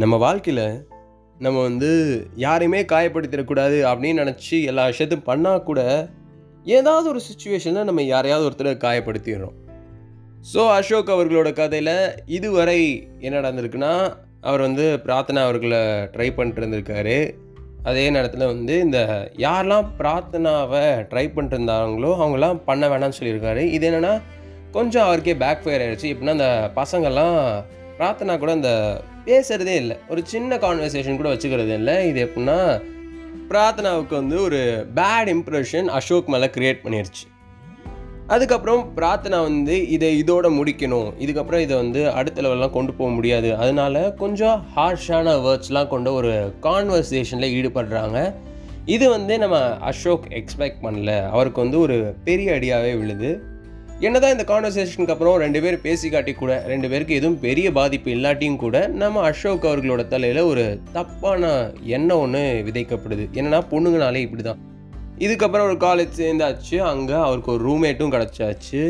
நம்ம வாழ்க்கையில் நம்ம வந்து யாரையுமே காயப்படுத்திடக்கூடாது அப்படின்னு நினச்சி எல்லா விஷயத்தையும் பண்ணால் கூட ஏதாவது ஒரு சுச்சுவேஷனில் நம்ம யாரையாவது ஒருத்தரை காயப்படுத்திடுறோம். ஸோ அசோக் அவர்களோட கதையில் இதுவரை என்ன நடந்திருக்குன்னா அவர் வந்து பிரார்த்தனா அவர்களை ட்ரை பண்ணிட்டு இருந்திருக்காரு. அதே நேரத்தில் வந்து இந்த யாரெல்லாம் பிரார்த்தனாவை ட்ரை பண்ணிட்டு இருந்தாங்களோ அவங்களாம் பண்ண வேணாம்னு சொல்லியிருக்காரு. இது என்னென்னா கொஞ்சம் அவருக்கே பேக் ஃபயர் ஆயிடுச்சு. எப்படின்னா அந்த பசங்கள்லாம் பிரார்த்தனா கூட அந்த பேசுகிறதே இல்லை. ஒரு சின்ன கான்வர்சேஷன் கூட வச்சுக்கிறது இல்லை. இது எப்படின்னா பிரார்த்தனாவுக்கு வந்து ஒரு பேட் இம்ப்ரெஷன் அசோக் மேலே க்ரியேட் பண்ணிருச்சு. அதுக்கப்புறம் பிரார்த்தனா வந்து இதை இதோட முடிக்கணும். இதுக்கப்புறம் இதை வந்து அடுத்த லெவலெலாம் கொண்டு போக முடியாது. அதனால கொஞ்சம் ஹார்ஷான வேர்ட்ஸ்லாம் கொண்ட ஒரு கான்வர்சேஷனில் ஈடுபடுறாங்க. இது வந்து நம்ம அசோக் எக்ஸ்பெக்ட் பண்ணல. அவருக்கு வந்து ஒரு பெரிய அடியாகவே விழுது. என்னதான் இந்த கான்வர்சேஷனுக்கு அப்புறம் ரெண்டு பேர் பேசி காட்டி கூட ரெண்டு பேருக்கு எதுவும் பெரிய பாதிப்பு இல்லாட்டியும் கூட நம்ம அசோக் அவர்களோட தலையில் ஒரு தப்பான எண்ணம் ஒன்று விதைக்கப்படுது. என்னன்னா பொண்ணுங்கனாலே இப்படி தான் இதுக்கப்புறம் ஒரு காலேஜ் சேர்ந்தாச்சு. அங்கே அவருக்கு ஒரு ரூம்மேட்டும் கிடச்சாச்சு.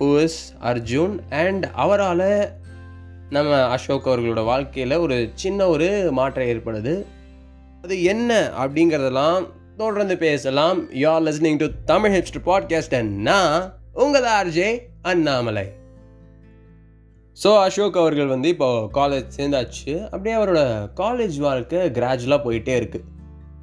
ஹூஸ் அர்ஜுன் அண்ட் அவரால் நம்ம அசோக் அவர்களோட வாழ்க்கையில் ஒரு சின்ன ஒரு மாற்றம் ஏற்படுது. அது என்ன அப்படிங்கிறதெல்லாம் தொடர்ந்து பேசலாம். You are listening to Tamil ஹிப்ஸ்ட் podcast and நான் உங்கள் ஆர்ஜே அண்ணாமலை. ஸோ அசோக் அவர்கள் வந்து இப்போ காலேஜ் சேர்ந்தாச்சு. அப்படியே அவரோட காலேஜ் வாழ்க்கை கிராஜுவலாக போயிட்டே இருக்குது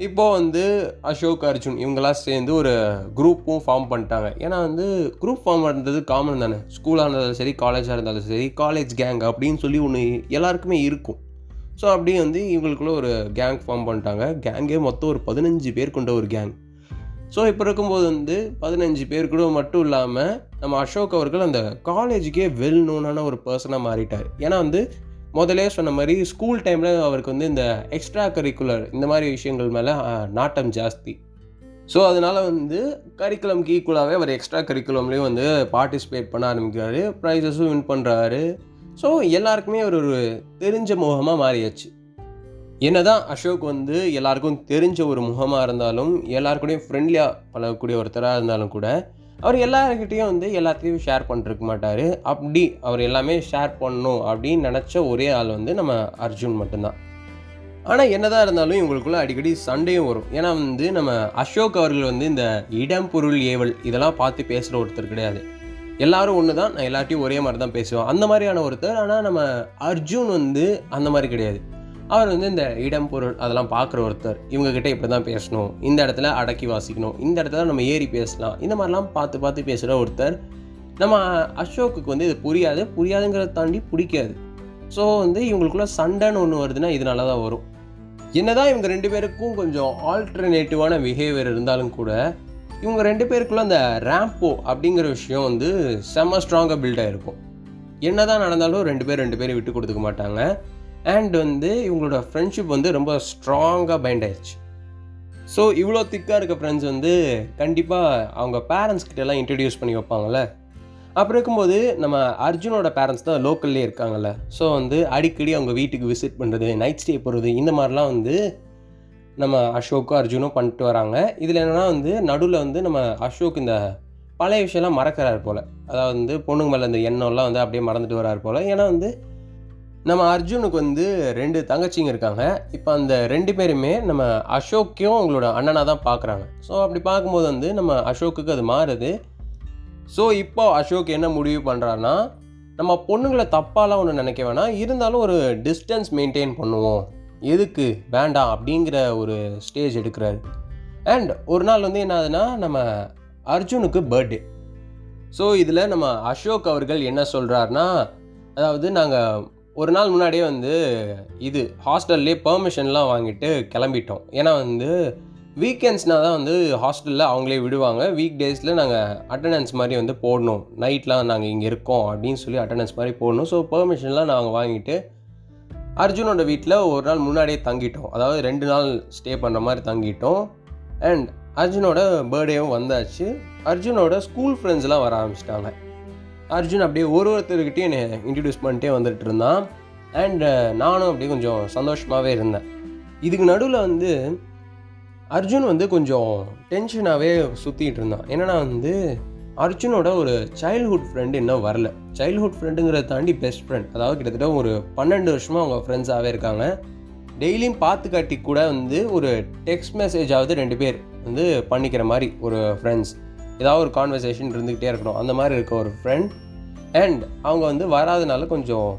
இப்போது வந்து அசோக் அர்ஜுன் இவங்கெல்லாம் சேர்ந்து ஒரு குரூப்பும் ஃபார்ம் பண்ணிட்டாங்க. ஏன்னா வந்து குரூப் ஃபார்ம் பண்ணுறது காமன் தானே. ஸ்கூலாக இருந்தாலும் சரி காலேஜாக இருந்தாலும் சரி காலேஜ் கேங் அப்படின்னு சொல்லி ஒன்று எல்லாருக்குமே இருக்கும். ஸோ அப்படியே வந்து இவங்களுக்குள்ள ஒரு கேங் ஃபார்ம் பண்ணிட்டாங்க. கேங்கே மொத்தம் ஒரு பதினஞ்சு பேர் கொண்ட ஒரு கேங் ஸோ இப்போ இருக்கும்போது வந்து பதினஞ்சு பேர் கூட மட்டும் இல்லாமல் நம்ம அசோக் அவர்கள் அந்த காலேஜுக்கே வெல் நோனான ஒரு பர்சனாக மாறிட்டார். ஏன்னா வந்து முதலே சொன்ன மாதிரி ஸ்கூல் டைமில் அவருக்கு வந்து இந்த எக்ஸ்ட்ரா கரிக்குலர் இந்த மாதிரி விஷயங்கள் மேலே நாட்டம் ஜாஸ்தி. ஸோ அதனால் வந்து கரிக்குலம்க்கு ஈக்குவலாகவே அவர் எக்ஸ்ட்ரா கரிக்குலம்லேயும் வந்து பார்ட்டிசிபேட் பண்ண ஆரம்பிக்கிறாரு ப்ரைஸஸும் வின் பண்ணுறாரு ஸோ எல்லாருக்குமே அவர் ஒரு தெரிஞ்ச முகமாக மாறியாச்சு. என்னதான் அசோக் வந்து எல்லாருக்கும் தெரிஞ்ச ஒரு முகமாக இருந்தாலும் எல்லாருக்கூடையும் ஃப்ரெண்ட்லியாக பழகக்கூடிய ஒருத்தராக இருந்தாலும் கூட அவர் எல்லாருக்கிட்டேயும் வந்து எல்லாத்தையும் ஷேர் பண்ணிருக்க மாட்டார். அப்படி அவர் எல்லாமே ஷேர் பண்ணணும் அப்படின்னு நினச்ச ஒரே ஆள் வந்து நம்ம அர்ஜுன் மட்டும்தான். ஆனால் என்னதான் இருந்தாலும் இவங்களுக்குள்ள அடிக்கடி சண்டையும் வரும். ஏன்னா வந்து நம்ம அசோக் அவர்கள் வந்து இந்த இடம் பொருள் ஏவல் இதெல்லாம் பார்த்து பேசுகிற ஒருத்தர் கிடையாது. எல்லாரும் ஒன்று தான் நான் எல்லாத்தையும் ஒரே மாதிரி தான் பேசுவேன். அந்த மாதிரியான ஒருத்தர். ஆனால் நம்ம அர்ஜுன் வந்து அந்த மாதிரி கிடையாது. அவர் வந்து இந்த இடம் பொருள் அதெல்லாம் பார்க்குற ஒருத்தர். இவங்கக்கிட்ட இப்படி தான் பேசணும். இந்த இடத்துல அடக்கி வாசிக்கணும். இந்த இடத்துல நம்ம ஏறி பேசலாம். இந்த மாதிரிலாம் பார்த்து பார்த்து பேசுகிற ஒருத்தர் நம்ம அசோக்குக்கு வந்து இது புரியாது. புரியாதுங்கிறத தாண்டி பிடிக்காது. ஸோ வந்து இவங்களுக்குள்ள சண்டைன்னு ஒன்று வருதுன்னா இதனால தான் வரும். என்னதான் இவங்க ரெண்டு பேருக்கும் கொஞ்சம் ஆல்டர்னேட்டிவான பிஹேவியர் இருந்தாலும் கூட இவங்க ரெண்டு பேருக்குள்ள அந்த ரேம்போ அப்படிங்கிற விஷயம் வந்து செம்ம ஸ்ட்ராங்காக பில்ட் ஆகிருக்கும் என்னதான் நடந்தாலும் ரெண்டு பேர் ரெண்டு பேரும் விட்டு கொடுத்துக்க மாட்டாங்க. அண்ட் வந்து இவங்களோட ஃப்ரெண்ட்ஷிப் வந்து ரொம்ப ஸ்ட்ராங்காக பைண்ட் ஆயிடுச்சு ஸோ இவ்வளோ திக்காக இருக்க ஃப்ரெண்ட்ஸ் வந்து கண்டிப்பாக அவங்க பேரண்ட்ஸ் கிட்டலாம் இன்ட்ரடியூஸ் பண்ணி வைப்பாங்கள்ல அப்படி இருக்கும்போது நம்ம அர்ஜுனோட பேரண்ட்ஸ் தான் லோக்கல்லே இருக்காங்கல்ல? ஸோ வந்து அடிக்கடி அவங்க வீட்டுக்கு விசிட் பண்ணுறது நைட் ஸ்டே போகிறது இந்த மாதிரிலாம் வந்து நம்ம அசோக்கும் அர்ஜுனும் பண்ணிட்டு வராங்க. இதில் என்னென்னா வந்து நடுவில் வந்து நம்ம அசோக் இந்த பழைய விஷயம்லாம் மறக்கிறாரு போல். அதாவது வந்து பொண்ணுங்க மேலே இந்த எண்ணம்லாம் வந்து அப்படியே மறந்துட்டு வராரு போல். ஏன்னா வந்து நம்ம அர்ஜுனுக்கு வந்து ரெண்டு தங்கச்சிங்க இருக்காங்க. இப்போ அந்த ரெண்டு பேருமே நம்ம அசோக்கையும் அவங்களோட அண்ணனாக தான் பார்க்குறாங்க ஸோ அப்படி பார்க்கும்போது வந்து நம்ம அசோக்குக்கு அது மாறுது. ஸோ இப்போ அசோக் என்ன முடிவு பண்ணுறாருன்னா நம்ம பொண்ணுங்களை தப்பாலாம் ஒன்று நினைக்க வேணாம். இருந்தாலும் ஒரு டிஸ்டன்ஸ் மெயின்டைன் பண்ணுவோம். எதுக்கு? வேண்டாம் அப்படிங்கிற ஒரு ஸ்டேஜ் எடுக்கிறாரு. அண்ட் ஒரு நாள் வந்து என்ன ஆகுதுன்னா நம்ம அர்ஜுனுக்கு பர்த்டே ஸோ இதில் நம்ம அசோக் அவர்கள் என்ன சொல்கிறாருன்னா அதாவது நாங்கள் ஒரு நாள் முன்னாடியே வந்து இது ஹாஸ்டல்லே பெர்மிஷன்லாம் வாங்கிட்டு கிளம்பிட்டோம். ஏன்னா வந்து வீக்கெண்ட்ஸ்னால் தான் வந்து ஹாஸ்டலில் அவங்களே விடுவாங்க. வீக் டேஸில் நாங்கள் அட்டண்டன்ஸ் மாதிரி வந்து போடணும். நைட்லாம் நாங்கள் இங்கே இருக்கோம் அப்படின்னு சொல்லி அட்டண்டன்ஸ் மாதிரி போடணும். ஸோ பெர்மிஷன்லாம் நாங்கள் வாங்கிட்டு அர்ஜுனோட வீட்டில் ஒரு நாள் முன்னாடியே தங்கிட்டோம். அதாவது ரெண்டு நாள் ஸ்டே பண்ணுற மாதிரி தங்கிட்டோம். அண்ட் அர்ஜுனோட பர்த்டேவும் வந்தாச்சு. அர்ஜுனோட ஸ்கூல் ஃப்ரெண்ட்ஸ்லாம் வர ஆரம்பிச்சிட்டாங்க. அர்ஜுன் அப்படியே ஒரு ஒருத்தர்கிட்டையும் என்னை இன்ட்ரடியூஸ் பண்ணிட்டே வந்துட்டு இருந்தான். அண்ட் நானும் அப்படியே கொஞ்சம் சந்தோஷமாகவே இருந்தேன். இதுக்கு நடுவில் வந்து அர்ஜுன் வந்து கொஞ்சம் டென்ஷனாகவே சுற்றிக்கிட்டு இருந்தான். என்னென்னா வந்து அர்ஜுனோட ஒரு சைல்ட்ஹுட் ஃப்ரெண்டு இன்னும் வரல. சைல்ட்ஹுட் ஃப்ரெண்டுங்கிறத தாண்டி பெஸ்ட் ஃப்ரெண்ட் அதாவது கிட்டத்தட்ட ஒரு பன்னெண்டு வருஷமாக அவங்க ஃப்ரெண்ட்ஸாகவே இருக்காங்க. டெய்லியும் பார்த்து காட்டி கூட வந்து ஒரு டெக்ஸ்ட் மெசேஜாவது ரெண்டு பேர் வந்து பண்ணிக்கிற மாதிரி ஒரு ஃப்ரெண்ட்ஸ் ஏதாவது ஒரு கான்வர்சேஷன் இருந்துக்கிட்டே இருக்கணும். அந்த மாதிரி இருக்க ஒரு ஃப்ரெண்ட் அண்ட் அவங்க வந்து வராதனால கொஞ்சம்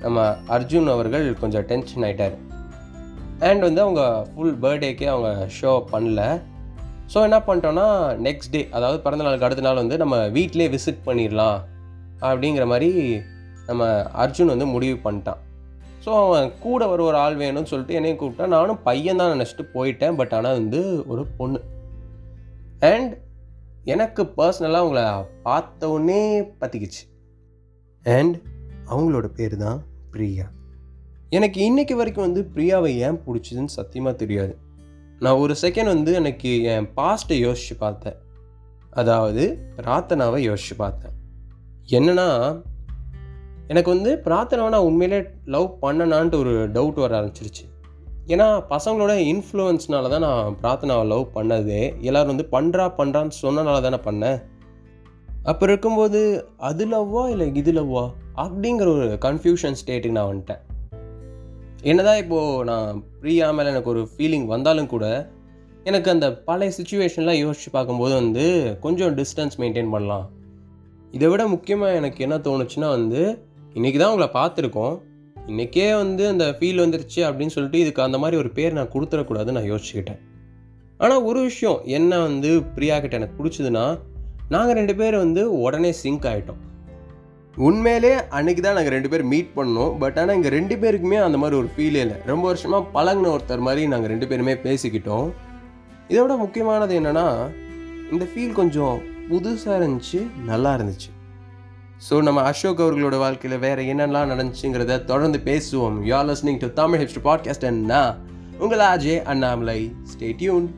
நம்ம அர்ஜுன் அவர்கள் கொஞ்சம் டென்ஷன் ஆகிட்டார் அண்ட் வந்து அவங்க ஃபுல் பர்த்டேக்கே அவங்க ஷோ பண்ணல. ஸோ என்ன பண்ணிட்டோன்னா நெக்ஸ்ட் டே அதாவது பிறந்த நாளுக்கு அடுத்த நாள் வந்து நம்ம வீட்டிலே விசிட் பண்ணிடலாம் அப்படிங்கிற மாதிரி நம்ம அர்ஜுன் வந்து முடிவு பண்ணிட்டான். ஸோ அவன் கூட ஒரு ஒரு ஆள் வேணும்னு சொல்லிட்டு என்னையும் கூப்பிட்டா நானும் பையன் தான் நினச்சிட்டு போயிட்டேன் பட் ஆனால் வந்து ஒரு பொண்ணு. அண்ட் எனக்கு பர்சனலாக அவங்கள பார்த்த உடனே பற்றிக்கிச்சு அண்ட் அவங்களோட பேர் தான் பிரியா. எனக்கு இன்றைக்கி வரைக்கும் வந்து பிரியாவை ஏன் பிடிச்சதுன்னு சத்தியமாக தெரியாது. நான் ஒரு செகண்ட் வந்து எனக்கு என் பாஸ்ட்டை யோசித்து பார்த்தேன். அதாவது பிரார்த்தனாவை யோசித்து பார்த்தேன். என்னென்னா எனக்கு வந்து பிரார்த்தனாவை நான் உண்மையிலே லவ் பண்ணனான்ட்டு ஒரு டவுட் வர ஆரம்பிச்சிருச்சு. ஏன்னா பசங்களோட இன்ஃப்ளூயன்ஸ்னால தான் நான் பிரார்த்தனாவை லவ் பண்ணதே. எல்லோரும் வந்து பண்ணுறா பண்ணுறான்னு சொன்னனால தானே பண்ணேன். அப்போ இருக்கும்போது அது லவ்வா இல்லை இது லவ்வா? அப்படிங்கிற ஒரு கன்ஃபியூஷன் ஸ்டேட்டுக்கு நான் வந்துட்டேன். என்னதான் இப்போது நான் பிரியா மேலே எனக்கு ஒரு ஃபீலிங் வந்தாலும் கூட எனக்கு அந்த பழைய சுச்சுவேஷன்லாம் யோசித்து பார்க்கும்போது வந்து கொஞ்சம் டிஸ்டன்ஸ் மெயின்டைன் பண்ணலாம். இதை விட முக்கியமாக எனக்கு என்ன தோணுச்சுன்னா வந்து இன்றைக்கி தான் உங்களை பார்த்துருக்கோம். இன்றைக்கே வந்து அந்த ஃபீல் வந்துருச்சு அப்படின்னு சொல்லிட்டு இதுக்கு அந்த மாதிரி ஒரு பேர் நான் கொடுத்துடக்கூடாதுன்னு நான் யோசிச்சுக்கிட்டேன். ஆனால் ஒரு விஷயம் என்ன வந்து பிரியா கிட்ட எனக்கு பிடிச்சதுன்னா நாங்கள் ரெண்டு பேர் வந்து உடனே சிங்க் ஆகிட்டோம் உண்மையிலே அன்னைக்கு தான் நாங்கள் ரெண்டு பேர் மீட் பண்ணோம். பட் ஆனால் எங்கள் ரெண்டு பேருக்குமே அந்த மாதிரி ஒரு ஃபீலே இல்லை. ரொம்ப வருஷமாக பழங்கின ஒருத்தர் மாதிரி நாங்கள் ரெண்டு பேருமே பேசிக்கிட்டோம். இதோட முக்கியமானது என்னென்னா இந்த ஃபீல் கொஞ்சம் புதுசாக இருந்துச்சு நல்லா இருந்துச்சு. ஸோ நம்ம அசோக் அவர்களோட வாழ்க்கையில் வேறு என்னெல்லாம் நடந்துச்சுங்கிறத தொடர்ந்து பேசுவோம். You are listening to Tamil history podcast and உங்கள் ஆஜே அண்ணாமலை. Stay tune